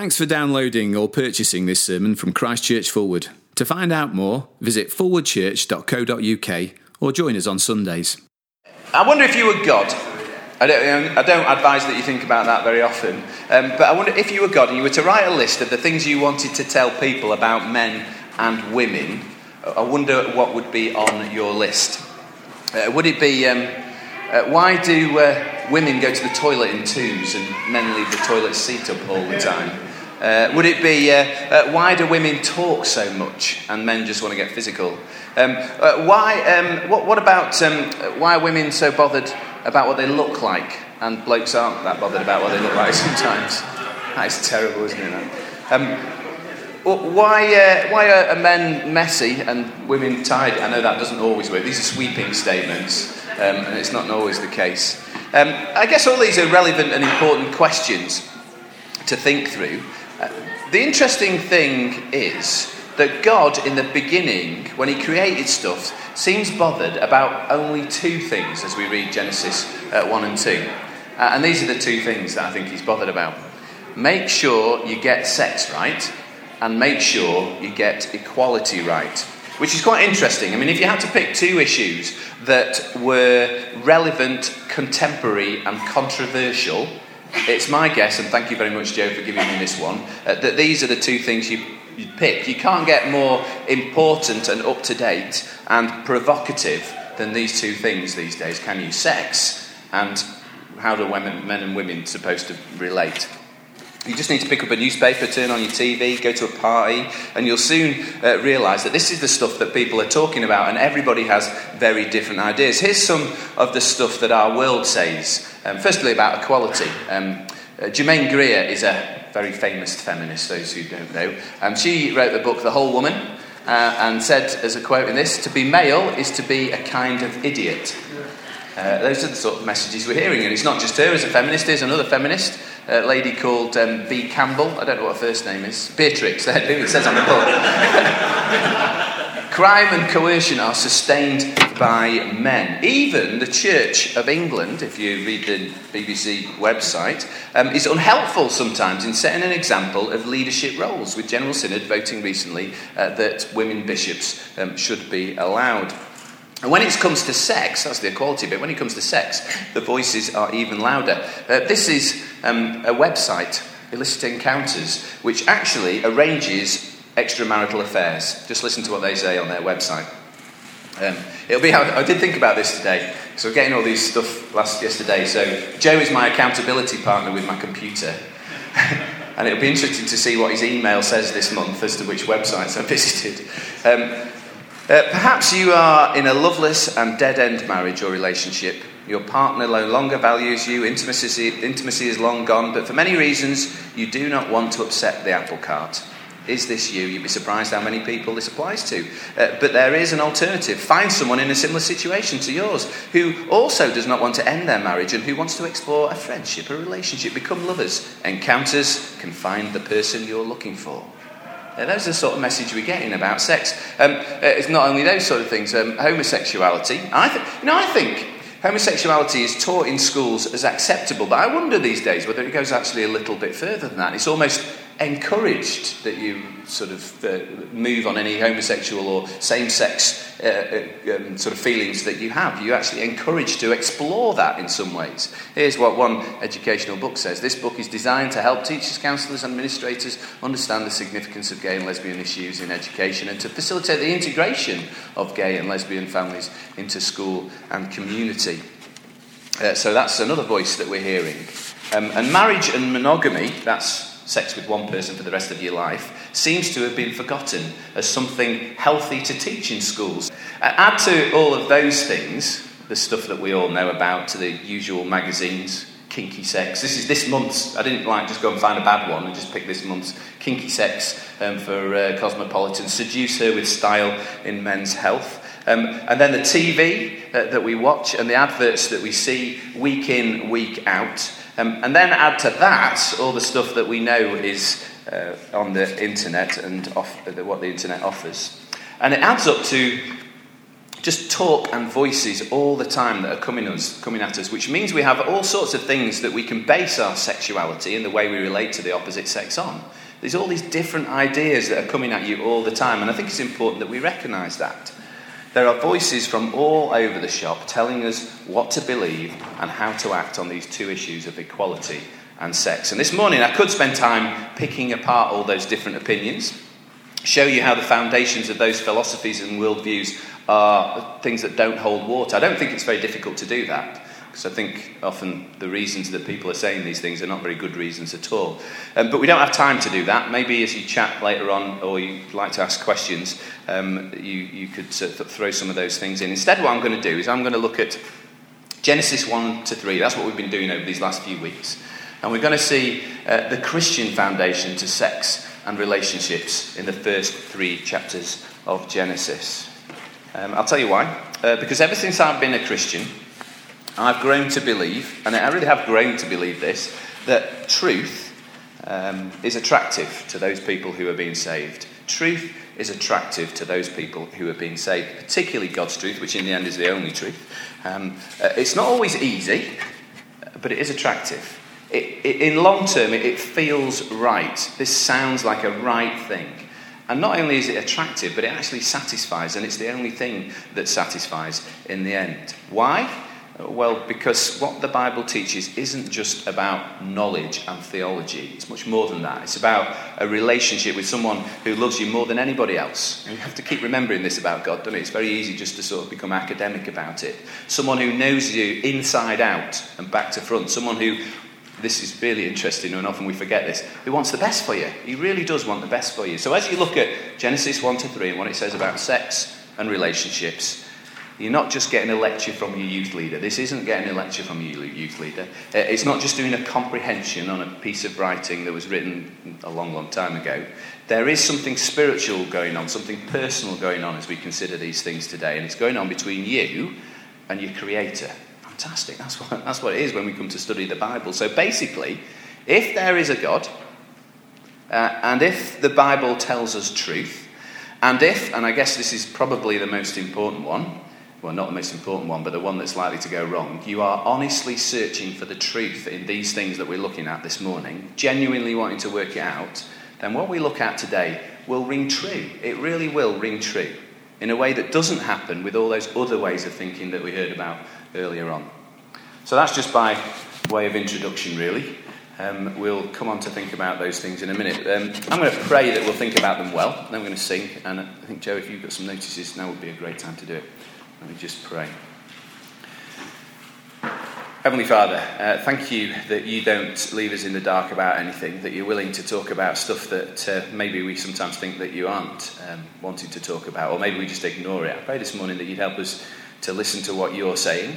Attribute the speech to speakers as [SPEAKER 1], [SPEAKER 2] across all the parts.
[SPEAKER 1] Thanks for downloading or purchasing this sermon from Christchurch Forward. To find out more, visit forwardchurch.co.uk or join us on Sundays.
[SPEAKER 2] I wonder if you were God. I don't, I don't advise that you think about that very often. Um, but I wonder if you were God and you were to write a list of the things you wanted to tell people about men and women, I wonder what would be on your list. Uh, would it be um, uh, why do uh, women go to the toilet in twos and men leave the toilet seat up all the time? Uh, would it be uh, uh, why do women talk so much and men just want to get physical? Um, uh, why, um, what, what, about um, why are women so bothered about what they look like and blokes aren't that bothered about what they look like sometimes? That is terrible, isn't it? Um, why, uh, why are men messy and women tidy? I know that doesn't always work. These are sweeping statements, um, and it's not always the case. Um, I guess all these are relevant and important questions to think through. The interesting thing is that God, in the beginning, when He created stuff, seems bothered about only two things as we read Genesis uh, 1 and 2. Uh, and these are the two things that I think He's bothered about. Make sure you get sex right and make sure you get equality right. Which is quite interesting. I mean, if you had to pick two issues that were relevant, contemporary, and controversial, it's my guess, and thank you very much, Joe, for giving me this one, uh, that these are the two things you, you pick. You can't get more important and up to date and provocative than these two things these days, can you? Sex and how do women, men and women supposed to relate? You just need to pick up a newspaper, turn on your TV, go to a party, and you'll soon uh, realise that this is the stuff that people are talking about, and everybody has very different ideas. Here's some of the stuff that our world says. Um, firstly, about equality. Um, uh, Germaine Greer is a very famous feminist, those who don't know. Um, she wrote the book The Whole Woman uh, and said, as a quote in this, to be male is to be a kind of idiot. Uh, those are the sort of messages we're hearing, and it's not just her as a feminist, there's another feminist a lady called um, B. Campbell. I don't know what her first name is. Beatrix, it says on the book. Crime and coercion are sustained by men. Even the Church of England, if you read the BBC website, um, is unhelpful sometimes in setting an example of leadership roles, with General Synod voting recently uh, that women bishops um, should be allowed. And when it comes to sex, that's the equality bit, when it comes to sex, the voices are even louder. Uh, this is um, a website, Illicit Encounters, which actually arranges extramarital affairs. Just listen to what they say on their website. Um, it'll be. I, did think about this today. So we're getting all these stuff last yesterday. So Joe is my accountability partner with my computer. and it'll be interesting to see what his email says this month as to which websites I visited. Um, uh, perhaps you are in a loveless and dead end marriage or relationship. Your partner no longer values you, intimacy, intimacy is long gone, but for many reasons you do not want to upset the apple cart. Is this you? You'd be surprised how many people this applies to. Uh, but there is an alternative. Find someone in a similar situation to yours who also does not want to end their marriage and who wants to explore a friendship, a relationship, become lovers. Encounters can find the person you're looking for. Uh, are the sort of message we're getting about sex. Um, uh, it's not only those sort of things. Um, homosexuality. I th- you know, I think homosexuality is taught in schools as acceptable, but I wonder these days whether it goes actually a little bit further than that. It's almost encouraged that you sort of uh, move on any homosexual or same sex uh, uh, um, sort of feelings that you have. You're actually encouraged to explore that in some ways. Here's what one educational book says this book is designed to help teachers, counsellors, and administrators understand the significance of gay and lesbian issues in education and to facilitate the integration of gay and lesbian families into school and community. Uh, so that's another voice that we're hearing. Um, and marriage and monogamy, that's sex with one person for the rest of your life, seems to have been forgotten as something healthy to teach in schools. Add to all of those things the stuff that we all know about, to the usual magazines, kinky sex. This is this month's, I didn't like just go and find a bad one and just pick this month's kinky sex um, for uh, Cosmopolitan. Seduce her with style in men's health. Um, and then the TV uh, that we watch and the adverts that we see week in, week out. Um, and then add to that all the stuff that we know is uh, on the internet and off, uh, what the internet offers. And it adds up to just talk and voices all the time that are coming, us, coming at us, which means we have all sorts of things that we can base our sexuality and the way we relate to the opposite sex on. There's all these different ideas that are coming at you all the time, and I think it's important that we recognise that. There are voices from all over the shop telling us what to believe and how to act on these two issues of equality and sex. And this morning I could spend time picking apart all those different opinions, show you how the foundations of those philosophies and worldviews are things that don't hold water. I don't think it's very difficult to do that. Because I think often the reasons that people are saying these things are not very good reasons at all. Um, but we don't have time to do that. Maybe as you chat later on or you'd like to ask questions, um, you, you could uh, th- throw some of those things in. Instead, what I'm going to do is I'm going to look at Genesis 1 to 3. That's what we've been doing over these last few weeks. And we're going to see uh, the Christian foundation to sex and relationships in the first three chapters of Genesis. Um, I'll tell you why. Uh, because ever since I've been a Christian, I've grown to believe, and I really have grown to believe this, that truth um, is attractive to those people who are being saved. Truth is attractive to those people who are being saved, particularly God's truth, which in the end is the only truth. Um, uh, it's not always easy, but it is attractive. It, it, in long term, it, it feels right. This sounds like a right thing. And not only is it attractive, but it actually satisfies, and it's the only thing that satisfies in the end. Why? Well, because what the Bible teaches isn't just about knowledge and theology. It's much more than that. It's about a relationship with someone who loves you more than anybody else. And you have to keep remembering this about God, don't it? It's very easy just to sort of become academic about it. Someone who knows you inside out and back to front. Someone who this is really interesting, and often we forget this, who wants the best for you. He really does want the best for you. So as you look at Genesis 1 to 3 and what it says about sex and relationships, you're not just getting a lecture from your youth leader. This isn't getting a lecture from your youth leader. Uh, it's not just doing a comprehension on a piece of writing that was written a long, long time ago. There is something spiritual going on, something personal going on as we consider these things today, and it's going on between you and your Creator fantastic. That's what, that's what it is when we come to study the Bible. So basically, if there is a God, uh, and if the Bible tells us truth, and if, and I guess this is probably the most important one, well, not the most important one, but the one that's likely to go wrong, you are honestly searching for the truth in these things that we're looking at this morning, genuinely wanting to work it out, then what we look at today will ring true. It really will ring true in a way that doesn't happen with all those other ways of thinking that we heard about earlier on. So that's just by way of introduction, really. Um, we'll come on to think about those things in a minute. Um, I'm going to pray that we'll think about them well. Then we're going to sing. And I think, Joe, if you've got some notices, now would be a great time to do it. Let me just pray. Heavenly Father, uh, thank you that you don't leave us in the dark about anything, that you're willing to talk about stuff that uh, maybe we sometimes think that you aren't um, wanting to talk about, or maybe we just ignore it. I pray this morning that you'd help us to listen to what you're saying.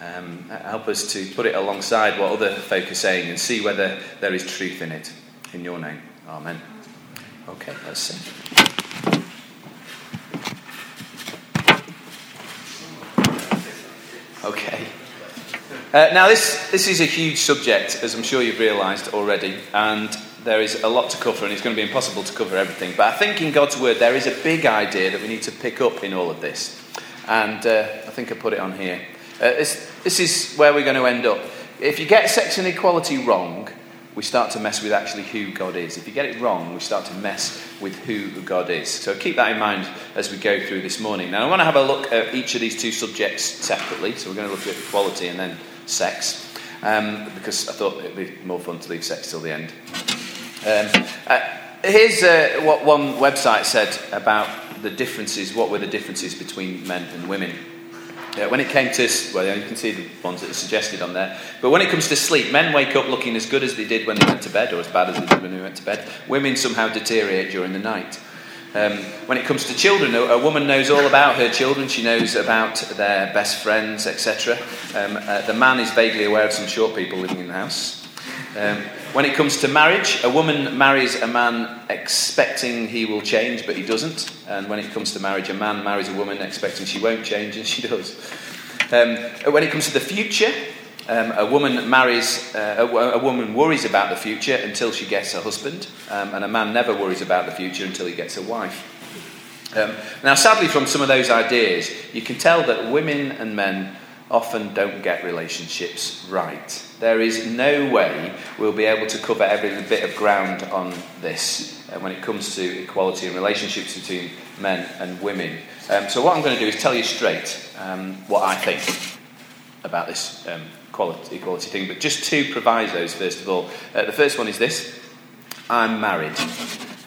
[SPEAKER 2] Um, help us to put it alongside what other folk are saying and see whether there is truth in it. In your name. Amen. Okay, let's sing. Okay. Uh, now, this, this is a huge subject, as I'm sure you've realised already, and there is a lot to cover, and it's going to be impossible to cover everything. But I think in God's Word, there is a big idea that we need to pick up in all of this. And uh, I think I put it on here. Uh, this, this is where we're going to end up. If you get sex inequality wrong, we start to mess with actually who God is. If you get it wrong, we start to mess with who God is. So keep that in mind as we go through this morning. Now, I want to have a look at each of these two subjects separately. So we're going to look at equality and then sex, um, because I thought it would be more fun to leave sex till the end. Um, uh, here's uh, what one website said about the differences, what were the differences between men and women. Uh, when it came to, well, you can see the ones that are suggested on there. But when it comes to sleep, men wake up looking as good as they did when they went to bed, or as bad as they did when they went to bed. Women somehow deteriorate during the night. Um, when it comes to children, a, a, woman knows all about her children. She knows about their best friends, etc. Um, uh, the man is vaguely aware of some short people living in the house. Um, when it comes to marriage, a woman marries a man expecting he will change, but he doesn't. And when it comes to marriage, a man marries a woman expecting she won't change, and she does. Um, when it comes to the future, um, a woman marries, uh, a, a, woman worries about the future until she gets a husband, um, and a man never worries about the future until he gets a wife. Um, now, sadly, from some of those ideas, you can tell that women and men often don't get relationships right. There is no way we'll be able to cover every bit of ground on this uh, when it comes to equality and relationships between men and women. Um, so, what I'm going to do is tell you straight um, what I think about this um, equality, equality thing, but just two provisos, first of all. Uh, the first one is this I'm married.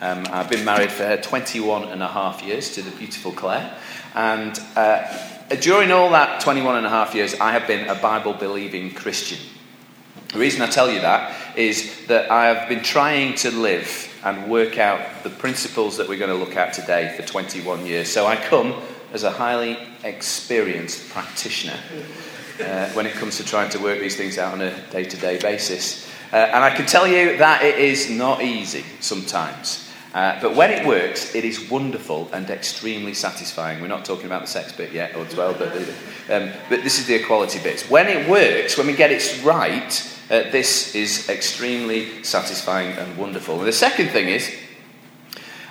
[SPEAKER 2] Um, I've been married for 21 and a half years to the beautiful Claire. And uh, during all that 21 and a half years, I have been a Bible believing Christian. The reason I tell you that is that I have been trying to live and work out the principles that we're going to look at today for 21 years. So I come as a highly experienced practitioner uh, when it comes to trying to work these things out on a day to day basis. Uh, and I can tell you that it is not easy sometimes. Uh, but when it works, it is wonderful and extremely satisfying. We're not talking about the sex bit yet, or well, but, um, but this is the equality bits. When it works, when we get it right, uh, this is extremely satisfying and wonderful. And the second thing is,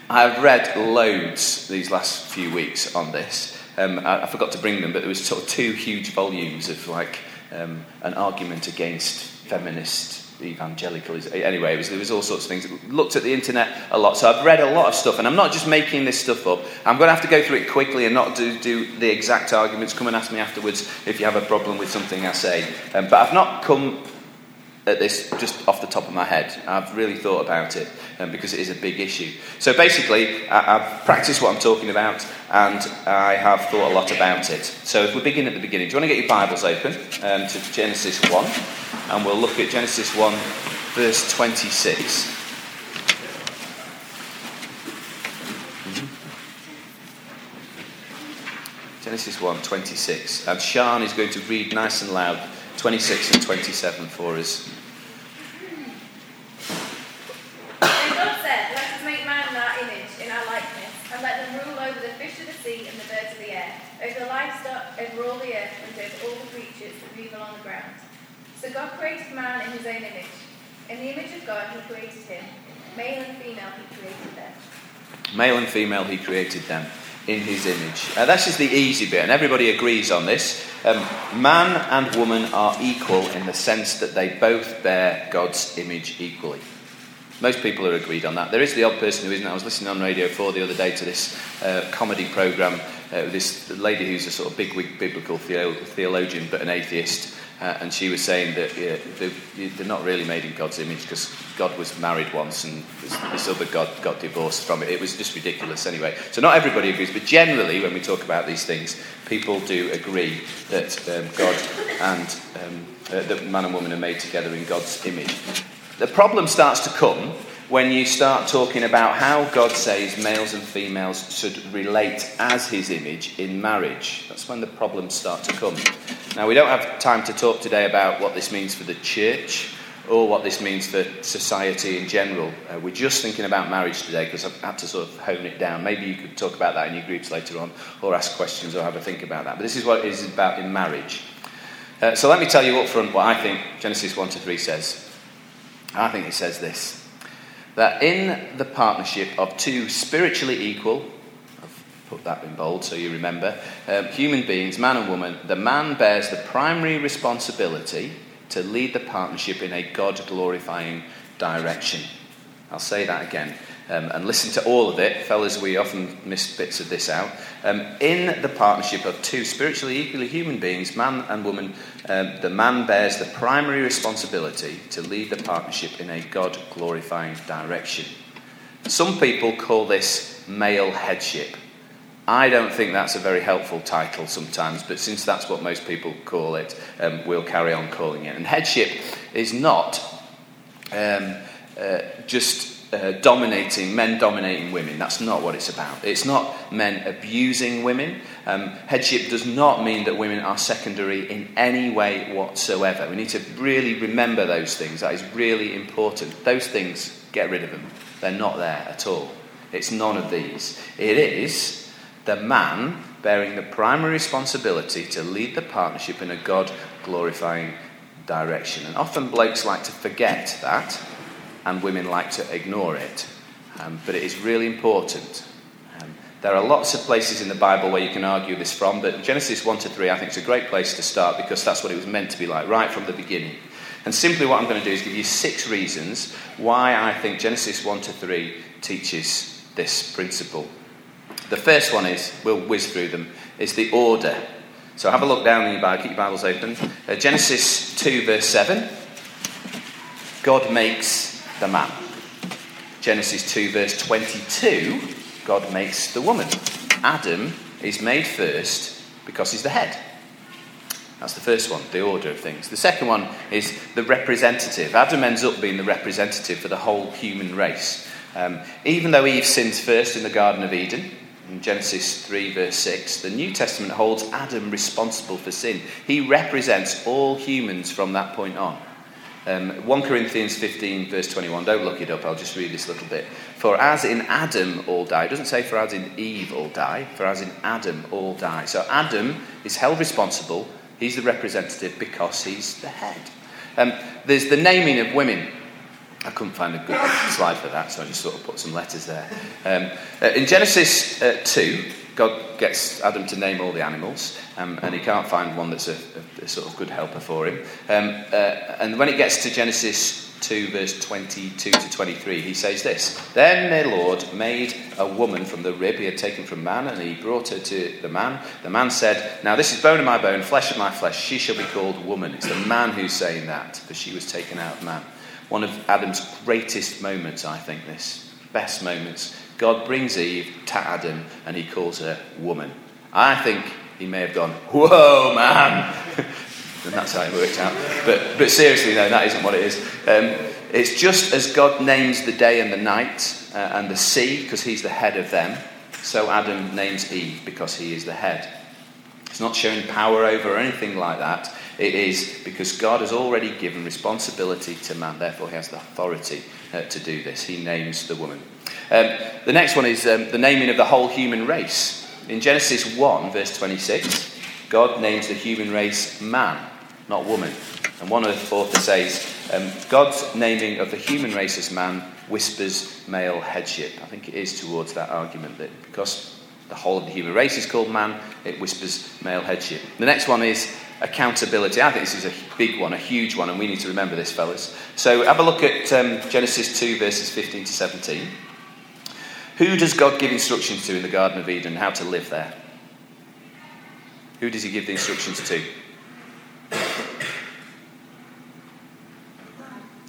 [SPEAKER 2] I've read loads these last few weeks on this. Um, I, I, forgot to bring them, but there was sort of two huge volumes of like um, an argument against feminist evangelicalism. Anyway, it was, there was all sorts of things. Looked at the internet a lot, so I've read a lot of stuff, and I'm not just making this stuff up. I'm going to have to go through it quickly and not do, do the exact arguments. Come and ask me afterwards if you have a problem with something I say. Um, but I've not come at this just off the top of my head. I've really thought about it um, because it is a big issue. So basically, I, have practiced what I'm talking about and I have thought a lot about it. So if we begin at the beginning, do you want to get your Bibles open um, to Genesis 1? And we'll look at Genesis 1, verse 26. Genesis 1, 26. And Sean is going to read nice and loud 26 and 27 for us.
[SPEAKER 3] And God said, Let us make man in our image, in our likeness, and let them rule over the fish of the sea and the birds of the air, over the livestock, over all the earth, and over all the creatures that move along the ground. So God created man in his own image. In the image of God, he created him. Male and female, he created them.
[SPEAKER 2] Male and female, he created them in his image. Uh, this is the easy bit, and everybody agrees on this. Um, man and woman are equal in the sense that they both bear God's image equally. Most people are agreed on that. There is the odd person who isn't. I was listening on Radio 4 the other day to this uh, comedy programme uh, this lady who's a sort of bigwig biblical theologian but an atheist. Uh, and she was saying that yeah, they're, they're, not really made in God's image because God was married once and this, this, other God got divorced from it. It was just ridiculous anyway. So not everybody agrees, but generally when we talk about these things, people do agree that um, God and um, uh, that man and woman are made together in God's image. The problem starts to come when you start talking about how God says males and females should relate as his image in marriage. That's when the problems start to come. Now, we don't have time to talk today about what this means for the church or what this means for society in general. Uh, we're just thinking about marriage today because I've had to sort of hone it down. Maybe you could talk about that in your groups later on or ask questions or have a think about that. But this is what it is about in marriage. Uh, so let me tell you up front what I think Genesis 1 to 3 says. I think it says this that in the partnership of two spiritually equal, I've put that in bold so you remember, um, human beings, man and woman, the man bears the primary responsibility to lead the partnership in a God glorifying direction. I'll say that again um, and listen to all of it. Fellas, we often miss bits of this out. Um, in the partnership of two spiritually equally human beings, man and woman, um, the man bears the primary responsibility to lead the partnership in a God glorifying direction. Some people call this male headship. I don't think that's a very helpful title sometimes, but since that's what most people call it, um, we'll carry on calling it. And headship is not um, uh, just uh, dominating, men dominating women. That's not what it's about. It's not men abusing women. Um, headship does not mean that women are secondary in any way whatsoever. We need to really remember those things. That is really important. Those things, get rid of them. They're not there at all. It's none of these. It is the man bearing the primary responsibility to lead the partnership in a God glorifying direction. And often blokes like to forget that and women like to ignore it. Um, but it is really important um, There are lots of places in the Bible where you can argue this from, but Genesis 1 to 3 I think is a great place to start because that's what it was meant to be like right from the beginning. And simply what I'm going to do is give you six reasons why I think Genesis 1 to 3 teaches this principle. The first one is, we'll whiz through them, is the order. So have a look down in your Bible, keep your Bibles open. Uh, Genesis 2, verse 7. God makes the man. Genesis 2, verse 22. God makes the woman. Adam is made first because he's the head. That's the first one, the order of things. The second one is the representative. Adam ends up being the representative for the whole human race. Um, even though Eve sins first in the Garden of Eden, in Genesis 3, verse 6, the New Testament holds Adam responsible for sin. He represents all humans from that point on. Um, 1 Corinthians 15, verse 21. Don't look it up, I'll just read this little bit. For as in Adam all die, it doesn't say for as in Eve all die, for as in Adam all die. So Adam is held responsible, he's the representative because he's the head. Um, there's the naming of women. I couldn't find a good slide for that, so I just sort of put some letters there. Um, uh, in Genesis uh, 2, God gets Adam to name all the animals, um, and he can't find one that's a, a, a, sort of good helper for him. Um, uh, and when it gets to Genesis 2, verse 22 to 23, he says this Then the Lord made a woman from the rib he had taken from man, and he brought her to the man. The man said, Now this is bone of my bone, flesh of my flesh. She shall be called woman. It's the man who's saying that, for she was taken out of man. One of Adam's greatest moments, I think, this. Best moments. God brings Eve to Adam and he calls her woman. I think he may have gone, Whoa, man! and that's how it worked out. But, but seriously, no, that isn't what it is. Um, it's just as God names the day and the night uh, and the sea, because he's the head of them, so Adam names Eve because he is the head. It's not showing power over or anything like that. It is because God has already given responsibility to man, therefore, he has the authority uh, to do this. He names the woman. Um, the next one is um, the naming of the whole human race. In Genesis 1, verse 26, God names the human race man, not woman. And one author says, um, God's naming of the human race as man whispers male headship. I think it is towards that argument that because the whole of the human race is called man, it whispers male headship. The next one is accountability. I think this is a big one, a huge one, and we need to remember this, fellas. So have a look at um, Genesis 2, verses 15 to 17. Who does God give instructions to in the Garden of Eden how to live there? Who does he give the instructions to?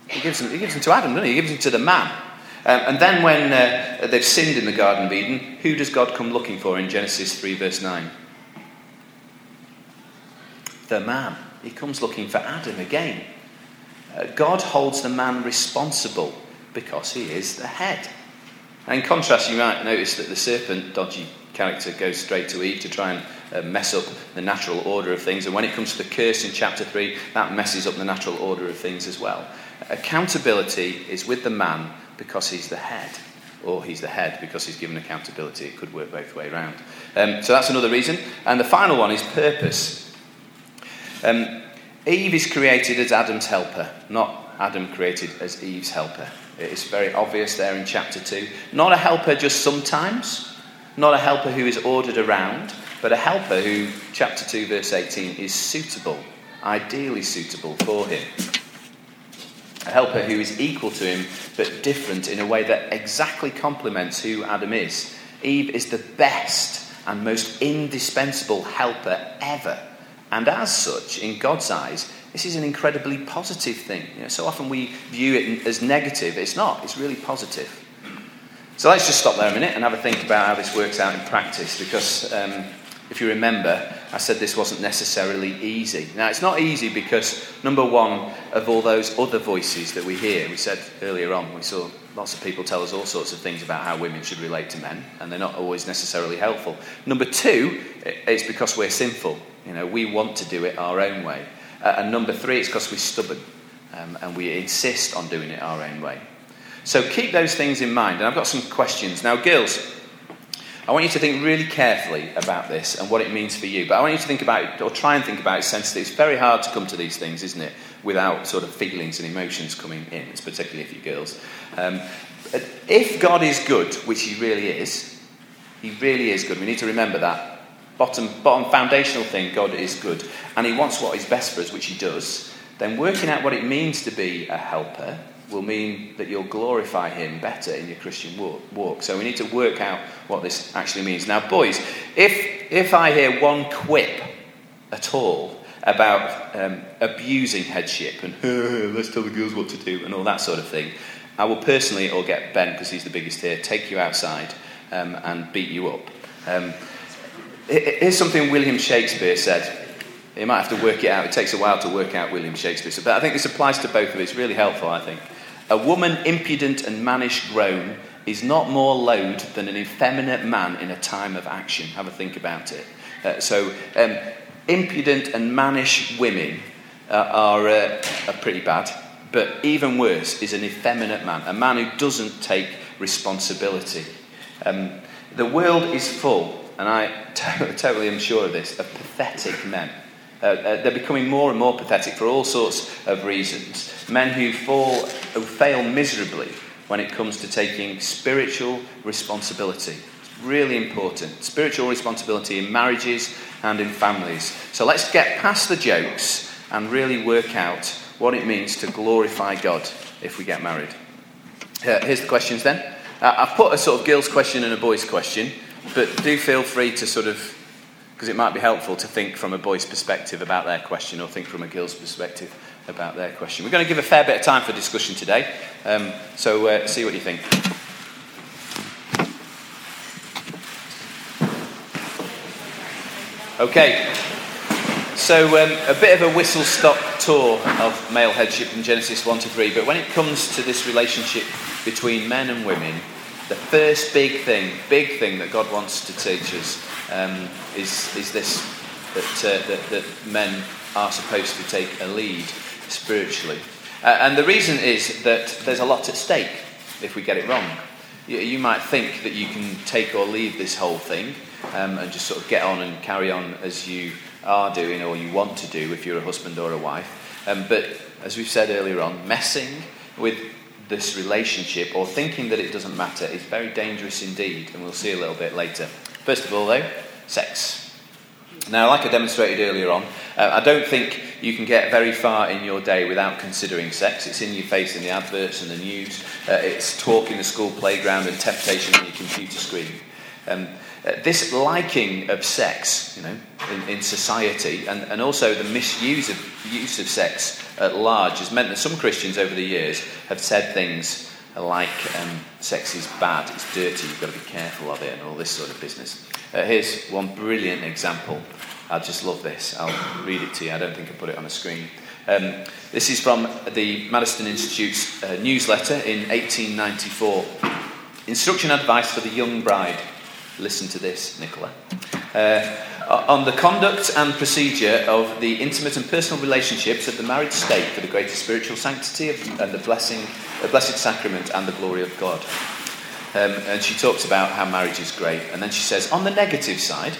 [SPEAKER 2] He gives them, he gives them to Adam, doesn't he? He gives them to the man. Um, and then when uh, they've sinned in the Garden of Eden, who does God come looking for in Genesis 3, verse 9? The man. He comes looking for Adam again. Uh, God holds the man responsible because he is the head. And in contrast, you might notice that the serpent, dodgy character, goes straight to Eve to try and uh, mess up the natural order of things. And when it comes to the curse in chapter 3, that messes up the natural order of things as well. Accountability is with the man because he's the head, or he's the head because he's given accountability. It could work both way around. Um, so that's another reason. And the final one is purpose. Um, Eve is created as Adam's helper, not Adam created as Eve's helper. It's very obvious there in chapter 2. Not a helper just sometimes, not a helper who is ordered around, but a helper who, chapter 2, verse 18, is suitable, ideally suitable for him. A helper who is equal to him, but different in a way that exactly complements who Adam is. Eve is the best and most indispensable helper ever. And as such, in God's eyes, this is an incredibly positive thing. You know, so often we view it as negative. It's not, it's really positive. So let's just stop there a minute and have a think about how this works out in practice because um, if you remember, I said this wasn't necessarily easy. Now, it's not easy because, number one, of all those other voices that we hear, we said earlier on, we saw lots of people tell us all sorts of things about how women should relate to men, and they're not always necessarily helpful. Number two, it's because we're sinful. You know, we want to do it our own way. Uh, and number three, it's because we're stubborn um, and we insist on doing it our own way. So keep those things in mind. And I've got some questions. Now, girls, I want you to think really carefully about this and what it means for you. But I want you to think about or try and think about it, sensibly. It's very hard to come to these things, isn't it, without sort of feelings and emotions coming in, particularly if you're girls. Um, if God is good, which He really is, He really is good. We need to remember that. Bottom, bottom foundational thing God is good. And He wants what is best for us, which He does. Then working out what it means to be a helper will mean that you'll glorify Him better in your Christian walk. So we need to work out what this actually means. Now, boys, if, if I hear one quip at all about um, abusing headship and let's tell the girls what to do and all that sort of thing, I will personally, or get Ben, because he's the biggest here, take you outside um, and beat you up. Um, here's something William Shakespeare said. You might have to work it out. It takes a while to work out William Shakespeare. But I think this applies to both of us. It's really helpful, I think. A woman impudent and mannish grown is not more loath than an effeminate man in a time of action. Have a think about it. Uh, so, um, impudent and mannish women uh, are, uh, are pretty bad. But even worse is an effeminate man, a man who doesn't take responsibility. Um, the world is full, and I t- totally am sure of this, of pathetic men. Uh, uh, they're becoming more and more pathetic for all sorts of reasons. Men who fall, who fail miserably when it comes to taking spiritual responsibility. It's really important. Spiritual responsibility in marriages and in families. So let's get past the jokes and really work out what it means to glorify God if we get married. Uh, here's the questions then. Uh, I've put a sort of girls' question and a boys' question, but do feel free to sort of, because it might be helpful to think from a boy's perspective about their question or think from a girl's perspective about their question. We're going to give a fair bit of time for discussion today, um, so uh, see what you think. Okay, so um, a bit of a whistle stop tour of male headship in Genesis 1 to 3, but when it comes to this relationship between men and women, the first big thing, big thing that God wants to teach us um, is, is this that, uh, that, that, men are supposed to take a lead spiritually. Uh, and the reason is that there's a lot at stake if we get it wrong. You, you might think that you can take or leave this whole thing um, and just sort of get on and carry on as you are doing or you want to do if you're a husband or a wife. Um, but as we've said earlier on, messing with this relationship or thinking that it doesn't matter is very dangerous indeed, and we'll see a little bit later. First of all, though, sex. Now, like I demonstrated earlier on, uh, I don't think you can get very far in your day without considering sex. It's in your face in the adverts and the news, uh, it's talk in the school playground and temptation on your computer screen. Um, uh, this liking of sex, you know, in, in society, and, and also the misuse of use of sex at large, has meant that some Christians over the years have said things like um, sex is bad, it's dirty, you've got to be careful of it, and all this sort of business. Uh, here's one brilliant example. I just love this. I'll read it to you. I don't think I put it on a screen. Um, this is from the Madison Institute's uh, newsletter in 1894. Instruction advice for the young bride. Listen to this, Nicola. Uh, on the conduct and procedure of the intimate and personal relationships of the married state for the greater spiritual sanctity of, and the blessing, the blessed sacrament and the glory of God. Um, and she talks about how marriage is great. And then she says, on the negative side,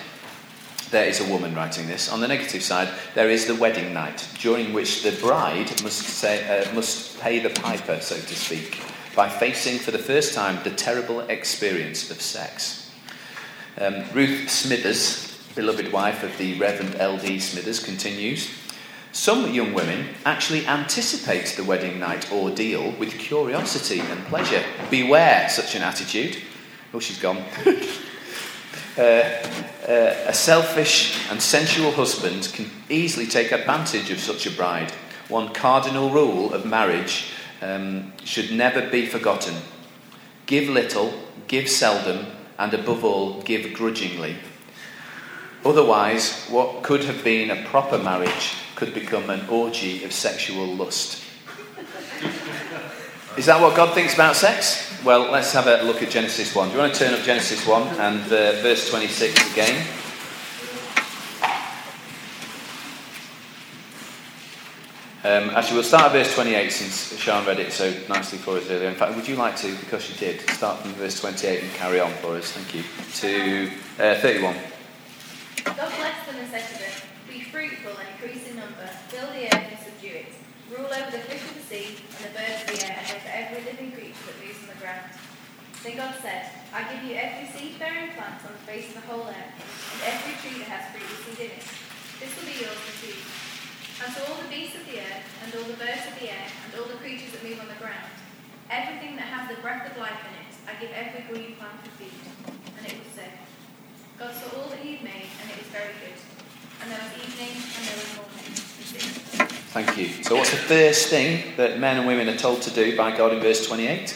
[SPEAKER 2] there is a woman writing this. On the negative side, there is the wedding night, during which the bride must, say, uh, must pay the piper, so to speak, by facing for the first time the terrible experience of sex. Um, Ruth Smithers, beloved wife of the Reverend L.D. Smithers, continues Some young women actually anticipate the wedding night ordeal with curiosity and pleasure. Beware such an attitude. Oh, she's gone. uh, uh, a selfish and sensual husband can easily take advantage of such a bride. One cardinal rule of marriage um, should never be forgotten give little, give seldom, and above all, give grudgingly. Otherwise, what could have been a proper marriage could become an orgy of sexual lust. Is that what God thinks about sex? Well, let's have a look at Genesis 1. Do you want to turn up Genesis 1 and uh, verse 26 again? Um, actually, we'll start at verse 28 since Sean read it so nicely for us earlier. In fact, would you like to, because you did, start from verse 28 and carry on for us? Thank you. To uh, 31.
[SPEAKER 3] God blessed them and said to them, Be fruitful and increase in number, fill the earth and subdue it, rule over the fish of the sea and the birds of the air, and over every living creature that moves on the ground. Then God said, I give you every seed bearing plant on the face of the whole earth, and every tree that has fruit with seed in it. This will be yours for food. And to all the beasts of the earth, and all the birds of the air, and all the creatures that move on the ground, everything that has the breath of life in it, I give every green plant for food. And it was so. God saw all that he had made, and it was very good. And there was evening, and there was morning.
[SPEAKER 2] Thank you. So, what's the first thing that men and women are told to do by God in verse 28?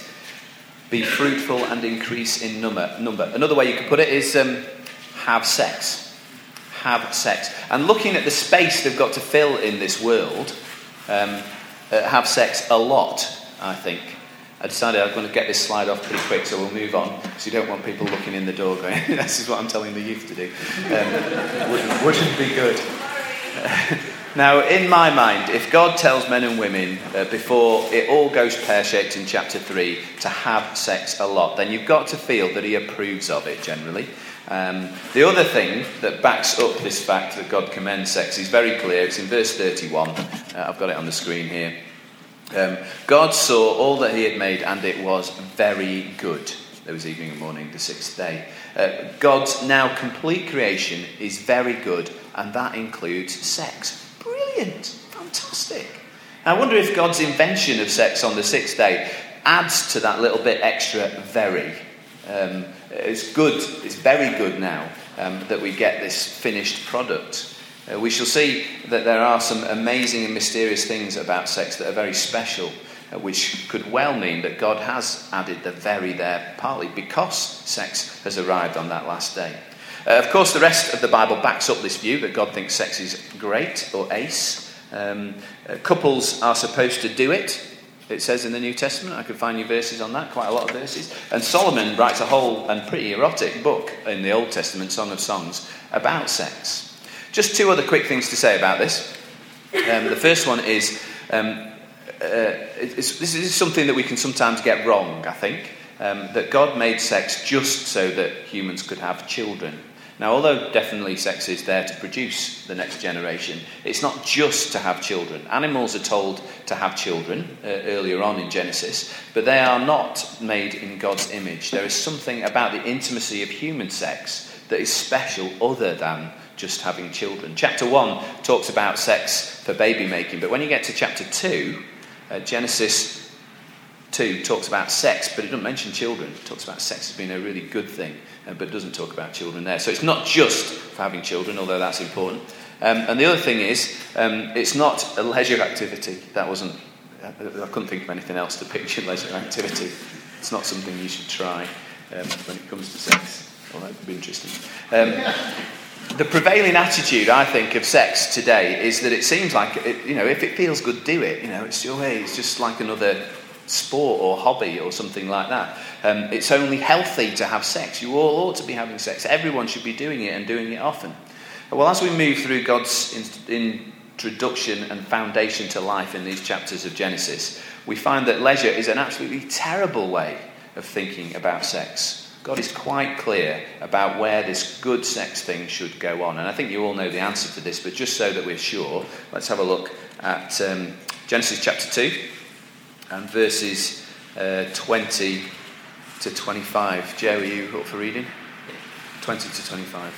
[SPEAKER 2] Be fruitful and increase in number. number. Another way you could put it is um, have sex have sex. And looking at the space they've got to fill in this world, um, uh, have sex a lot, I think. I decided I'm going to get this slide off pretty quick, so we'll move on. Because you don't want people looking in the door going, this is what I'm telling the youth to do. Um, wouldn't, wouldn't be good. now, in my mind, if God tells men and women uh, before it all goes pear shaped in chapter 3 to have sex a lot, then you've got to feel that He approves of it generally. Um, the other thing that backs up this fact that God commends sex is very clear. It's in verse 31. Uh, I've got it on the screen here. Um, God saw all that he had made, and it was very good. There was evening and morning, the sixth day. Uh, God's now complete creation is very good, and that includes sex. Brilliant! Fantastic! I wonder if God's invention of sex on the sixth day adds to that little bit extra very. Um, it's good, it's very good now um, that we get this finished product. Uh, we shall see that there are some amazing and mysterious things about sex that are very special, uh, which could well mean that God has added the very there, partly because sex has arrived on that last day. Uh, of course, the rest of the Bible backs up this view that God thinks sex is great or ace. Um, uh, couples are supposed to do it it says in the New Testament. I could find you verses on that, quite a lot of verses. And Solomon writes a whole and pretty erotic book in the Old Testament, Song of Songs, about sex. Just two other quick things to say about this. Um, the first one is um, uh, this is something that we can sometimes get wrong, I think. Um, that God made sex just so that humans could have children. Now, although definitely sex is there to produce the next generation, it's not just to have children. Animals are told to have children uh, earlier on in Genesis, but they are not made in God's image. There is something about the intimacy of human sex that is special other than just having children. Chapter 1 talks about sex for baby making, but when you get to chapter 2, uh, Genesis 2 talks about sex, but it doesn't mention children. It talks about sex as being a really good thing, uh, but it doesn't talk about children there. So it's not just for having children, although that's important. Um, and the other thing is, um, it's not a leisure activity. That wasn't, I, I, couldn't think of anything else to picture leisure activity. It's not something you should try um, when it comes to sex. Well, that would be interesting. The prevailing attitude, I think, of sex today is that it seems like, it, you know, if it feels good, do it. You know, it's your way. It's just like another sport or hobby or something like that. Um, it's only healthy to have sex. You all ought to be having sex. Everyone should be doing it and doing it often. Well, as we move through God's introduction and foundation to life in these chapters of Genesis, we find that leisure is an absolutely terrible way of thinking about sex. God is quite clear about where this good sex thing should go on. And I think you all know the answer to this, but just so that we're sure, let's have a look at um, Genesis chapter 2 and verses uh, 20 to 25. Joe, are you up for reading? 20 to 25.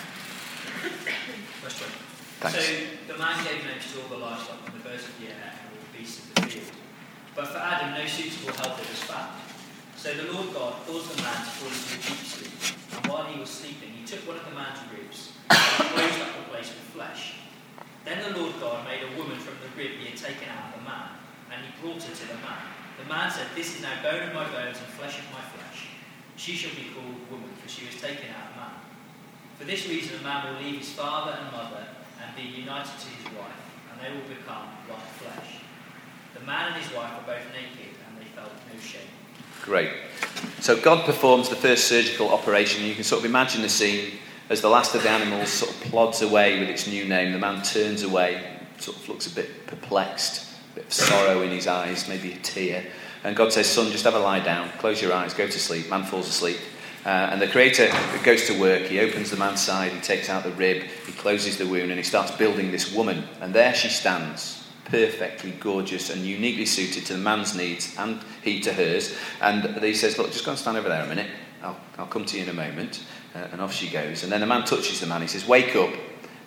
[SPEAKER 4] Thanks. So the man gave names to all the livestock and the birds of the air and all the beasts of the field. But for Adam, no suitable helper was found. So the Lord God caused the man to fall into a deep sleep. And while he was sleeping, he took one of the man's ribs and closed up the place with flesh. Then the Lord God made a woman from the rib he had taken out of the man, and he brought her to the man. The man said, This is now bone of my bones and flesh of my flesh. She shall be called woman, for she was taken out of man. For this reason, a man will leave his father and mother and be united to his wife, and they will become one flesh. The man and his wife were both naked, and they felt no shame.
[SPEAKER 2] Great. So God performs the first surgical operation. You can sort of imagine the scene as the last of the animals sort of plods away with its new name. The man turns away, sort of looks a bit perplexed bit of sorrow in his eyes, maybe a tear. And God says, Son, just have a lie down, close your eyes, go to sleep. Man falls asleep. Uh, and the Creator goes to work. He opens the man's side, he takes out the rib, he closes the wound, and he starts building this woman. And there she stands, perfectly gorgeous and uniquely suited to the man's needs and he to hers. And he says, Look, just go and stand over there a minute. I'll, I'll come to you in a moment. Uh, and off she goes. And then the man touches the man. He says, Wake up.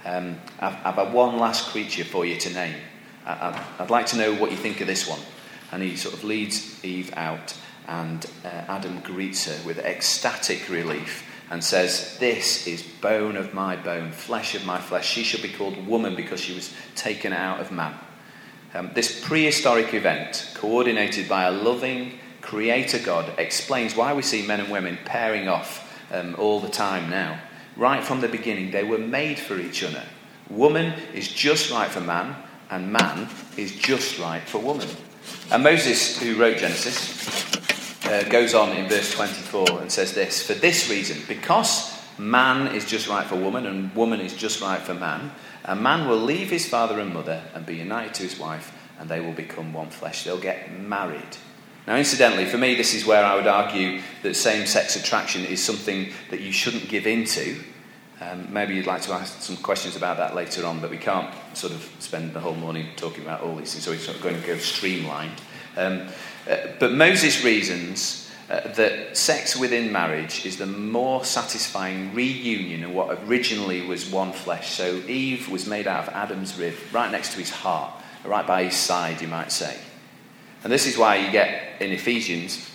[SPEAKER 2] Um, I've, I've had one last creature for you to name. I, would like to know what you think of this one. And he sort of leads Eve out, and uh, Adam greets her with ecstatic relief and says, This is bone of my bone, flesh of my flesh. She shall be called woman because she was taken out of man. Um, this prehistoric event, coordinated by a loving creator God, explains why we see men and women pairing off um, all the time now. Right from the beginning, they were made for each other. Woman is just right for man, and man is just right for woman. And Moses, who wrote Genesis, uh, goes on in verse 24 and says this For this reason, because man is just right for woman and woman is just right for man, a man will leave his father and mother and be united to his wife, and they will become one flesh. They'll get married. Now, incidentally, for me, this is where I would argue that same sex attraction is something that you shouldn't give into. Um, maybe you'd like to ask some questions about that later on, but we can't sort of spend the whole morning talking about all these things, so we're sort of going to go streamlined. Um, uh, but Moses reasons uh, that sex within marriage is the more satisfying reunion of what originally was one flesh. So Eve was made out of Adam's rib, right next to his heart, right by his side, you might say. And this is why you get in Ephesians,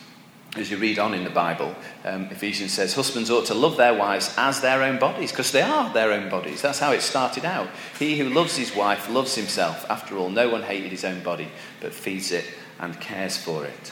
[SPEAKER 2] as you read on in the Bible, um, Ephesians says husbands ought to love their wives as their own bodies, because they are their own bodies. That's how it started out. He who loves his wife loves himself. After all, no one hated his own body, but feeds it and cares for it.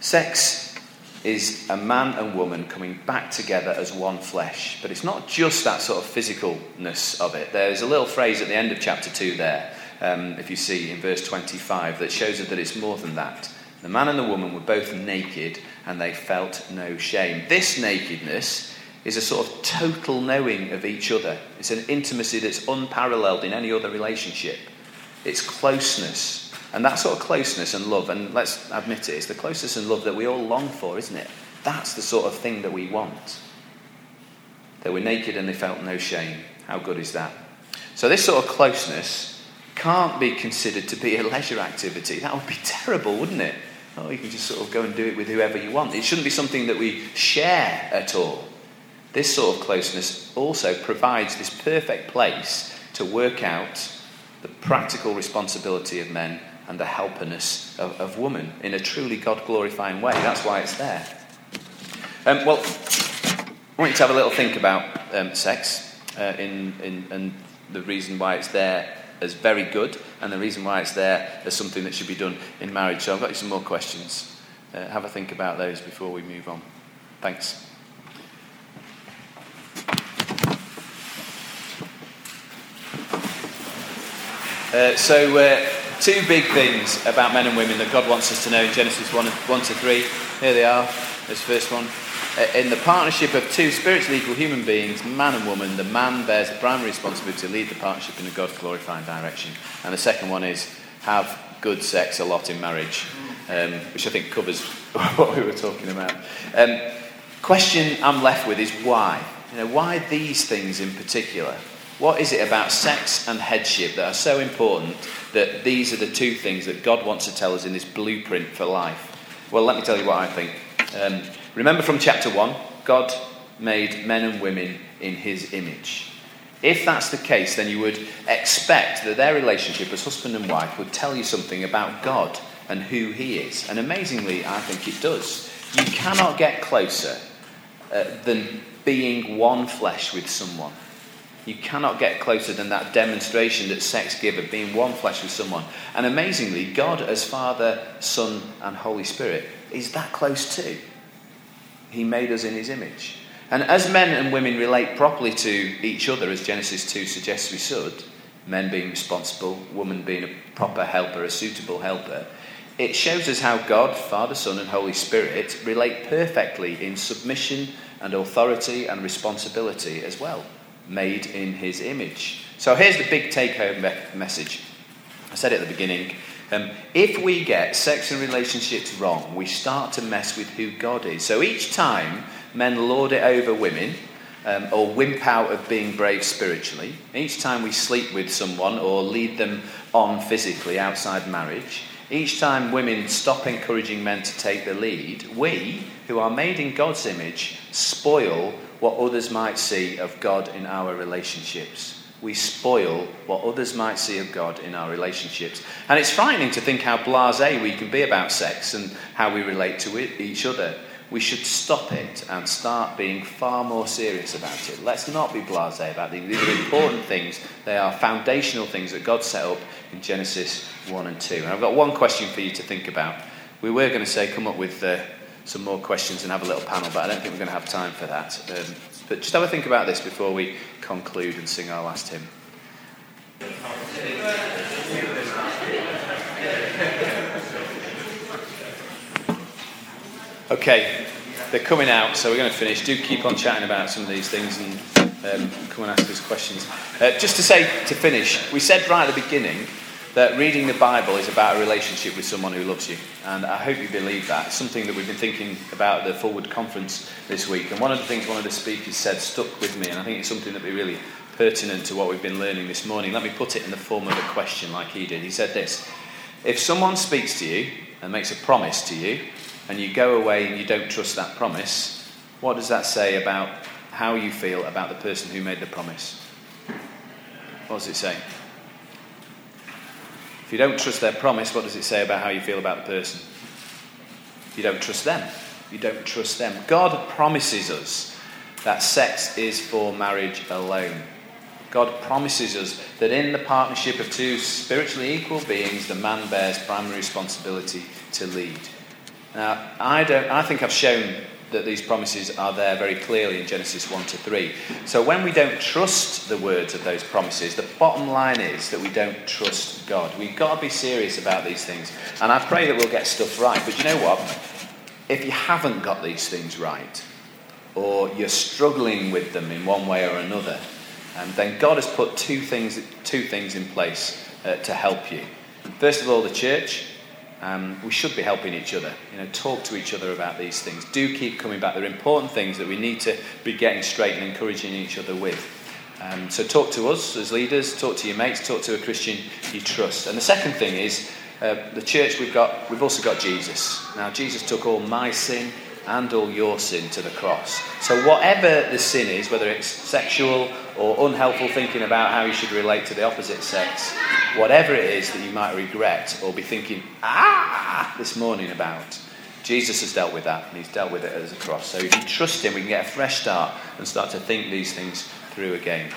[SPEAKER 2] Sex is a man and woman coming back together as one flesh. But it's not just that sort of physicalness of it. There's a little phrase at the end of chapter 2 there um, if you see in verse 25, that shows that it's more than that. The man and the woman were both naked and they felt no shame. This nakedness is a sort of total knowing of each other. It's an intimacy that's unparalleled in any other relationship. It's closeness. And that sort of closeness and love, and let's admit it, it's the closeness and love that we all long for, isn't it? That's the sort of thing that we want. They were naked and they felt no shame. How good is that? So, this sort of closeness can't be considered to be a leisure activity. That would be terrible, wouldn't it? Oh, you can just sort of go and do it with whoever you want. It shouldn't be something that we share at all. This sort of closeness also provides this perfect place to work out the practical responsibility of men and the helperness of, of woman in a truly God glorifying way. That's why it's there. Um, well, I want you to have a little think about um, sex uh, in, in, and the reason why it's there as very good, and the reason why it's there as something that should be done in marriage. So I've got you some more questions. Uh, have a think about those before we move on. Thanks. Uh, so, uh, two big things about men and women that God wants us to know in Genesis 1, 1 to 3. Here they are. This first one. Uh, in the partnership of two spiritually equal human beings, man and woman, the man bears the primary responsibility to lead the partnership in a God glorifying direction. And the second one is have good sex a lot in marriage, um, which I think covers what we were talking about. Um, question I'm left with is why? You know, why these things in particular? What is it about sex and headship that are so important that these are the two things that God wants to tell us in this blueprint for life? Well, let me tell you what I think. Um, Remember from chapter 1, God made men and women in his image. If that's the case, then you would expect that their relationship as husband and wife would tell you something about God and who he is. And amazingly, I think it does. You cannot get closer uh, than being one flesh with someone. You cannot get closer than that demonstration that sex gives of being one flesh with someone. And amazingly, God, as Father, Son, and Holy Spirit, is that close too. He made us in his image. And as men and women relate properly to each other, as Genesis 2 suggests we should, men being responsible, woman being a proper helper, a suitable helper, it shows us how God, Father, Son, and Holy Spirit relate perfectly in submission and authority and responsibility as well, made in his image. So here's the big take home message. I said it at the beginning um, if we get sex and relationships wrong, we start to mess with who God is. So each time men lord it over women, um, or wimp out of being brave spiritually, each time we sleep with someone or lead them on physically outside marriage, Each time women stop encouraging men to take the lead, we, who are made in God's image, spoil what others might see of God in our relationships. We spoil what others might see of God in our relationships. And it's frightening to think how blase we can be about sex and how we relate to each other. We should stop it and start being far more serious about it. Let's not be blase about these. These are important things. They are foundational things that God set up in Genesis 1 and 2. And I've got one question for you to think about. We were going to say come up with uh, some more questions and have a little panel, but I don't think we're going to have time for that. Um, but just have a think about this before we conclude and sing our last hymn. Okay, they're coming out, so we're going to finish. Do keep on chatting about some of these things and um, come and ask us questions. Uh, just to say, to finish, we said right at the beginning that reading the Bible is about a relationship with someone who loves you. And I hope you believe that. It's something that we've been thinking about at the Forward Conference this week. And one of the things one of the speakers said stuck with me, and I think it's something that be really pertinent to what we've been learning this morning. Let me put it in the form of a question like he did. He said this If someone speaks to you and makes a promise to you, and you go away and you don't trust that promise, what does that say about how you feel about the person who made the promise? What does it say? If you don't trust their promise, what does it say about how you feel about the person? You don't trust them. You don't trust them. God promises us that sex is for marriage alone. God promises us that in the partnership of two spiritually equal beings, the man bears primary responsibility to lead. Now, I, don't, I think I've shown that these promises are there very clearly in Genesis 1 to 3. So when we don't trust the words of those promises, the bottom line is that we don't trust God. We've got to be serious about these things. And I pray that we'll get stuff right. But you know what? If you haven't got these things right, or you're struggling with them in one way or another, um, then God has put two things, two things in place uh, to help you. First of all, the church. Um, we should be helping each other. You know, talk to each other about these things. Do keep coming back. They're important things that we need to be getting straight and encouraging each other with. Um, so talk to us as leaders. Talk to your mates. Talk to a Christian you trust. And the second thing is uh, the church. We've got. We've also got Jesus. Now Jesus took all my sin and all your sin to the cross. So whatever the sin is, whether it's sexual or unhelpful thinking about how you should relate to the opposite sex, whatever it is that you might regret or be thinking, ah, this morning about, Jesus has dealt with that and he's dealt with it as a cross. So if you trust him, we can get a fresh start and start to think these things through again.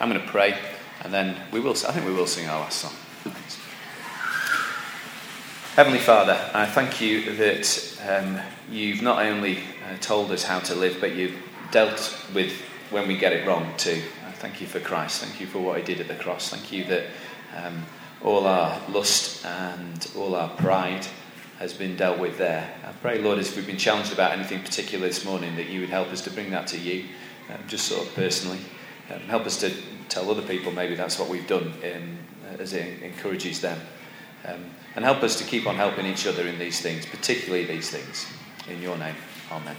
[SPEAKER 2] I'm going to pray and then we will, I think we will sing our last song. Thanks. Heavenly Father, I thank you that um, you've not only uh, told us how to live, but you've dealt with when we get it wrong too. Thank you for Christ. Thank you for what He did at the cross. Thank you that um, all our lust and all our pride has been dealt with there. I pray, Lord, as we've been challenged about anything particular this morning, that you would help us to bring that to you, um, just sort of personally. Um, help us to tell other people maybe that's what we've done in, as it encourages them. Um, and help us to keep on helping each other in these things, particularly these things. In your name, Amen.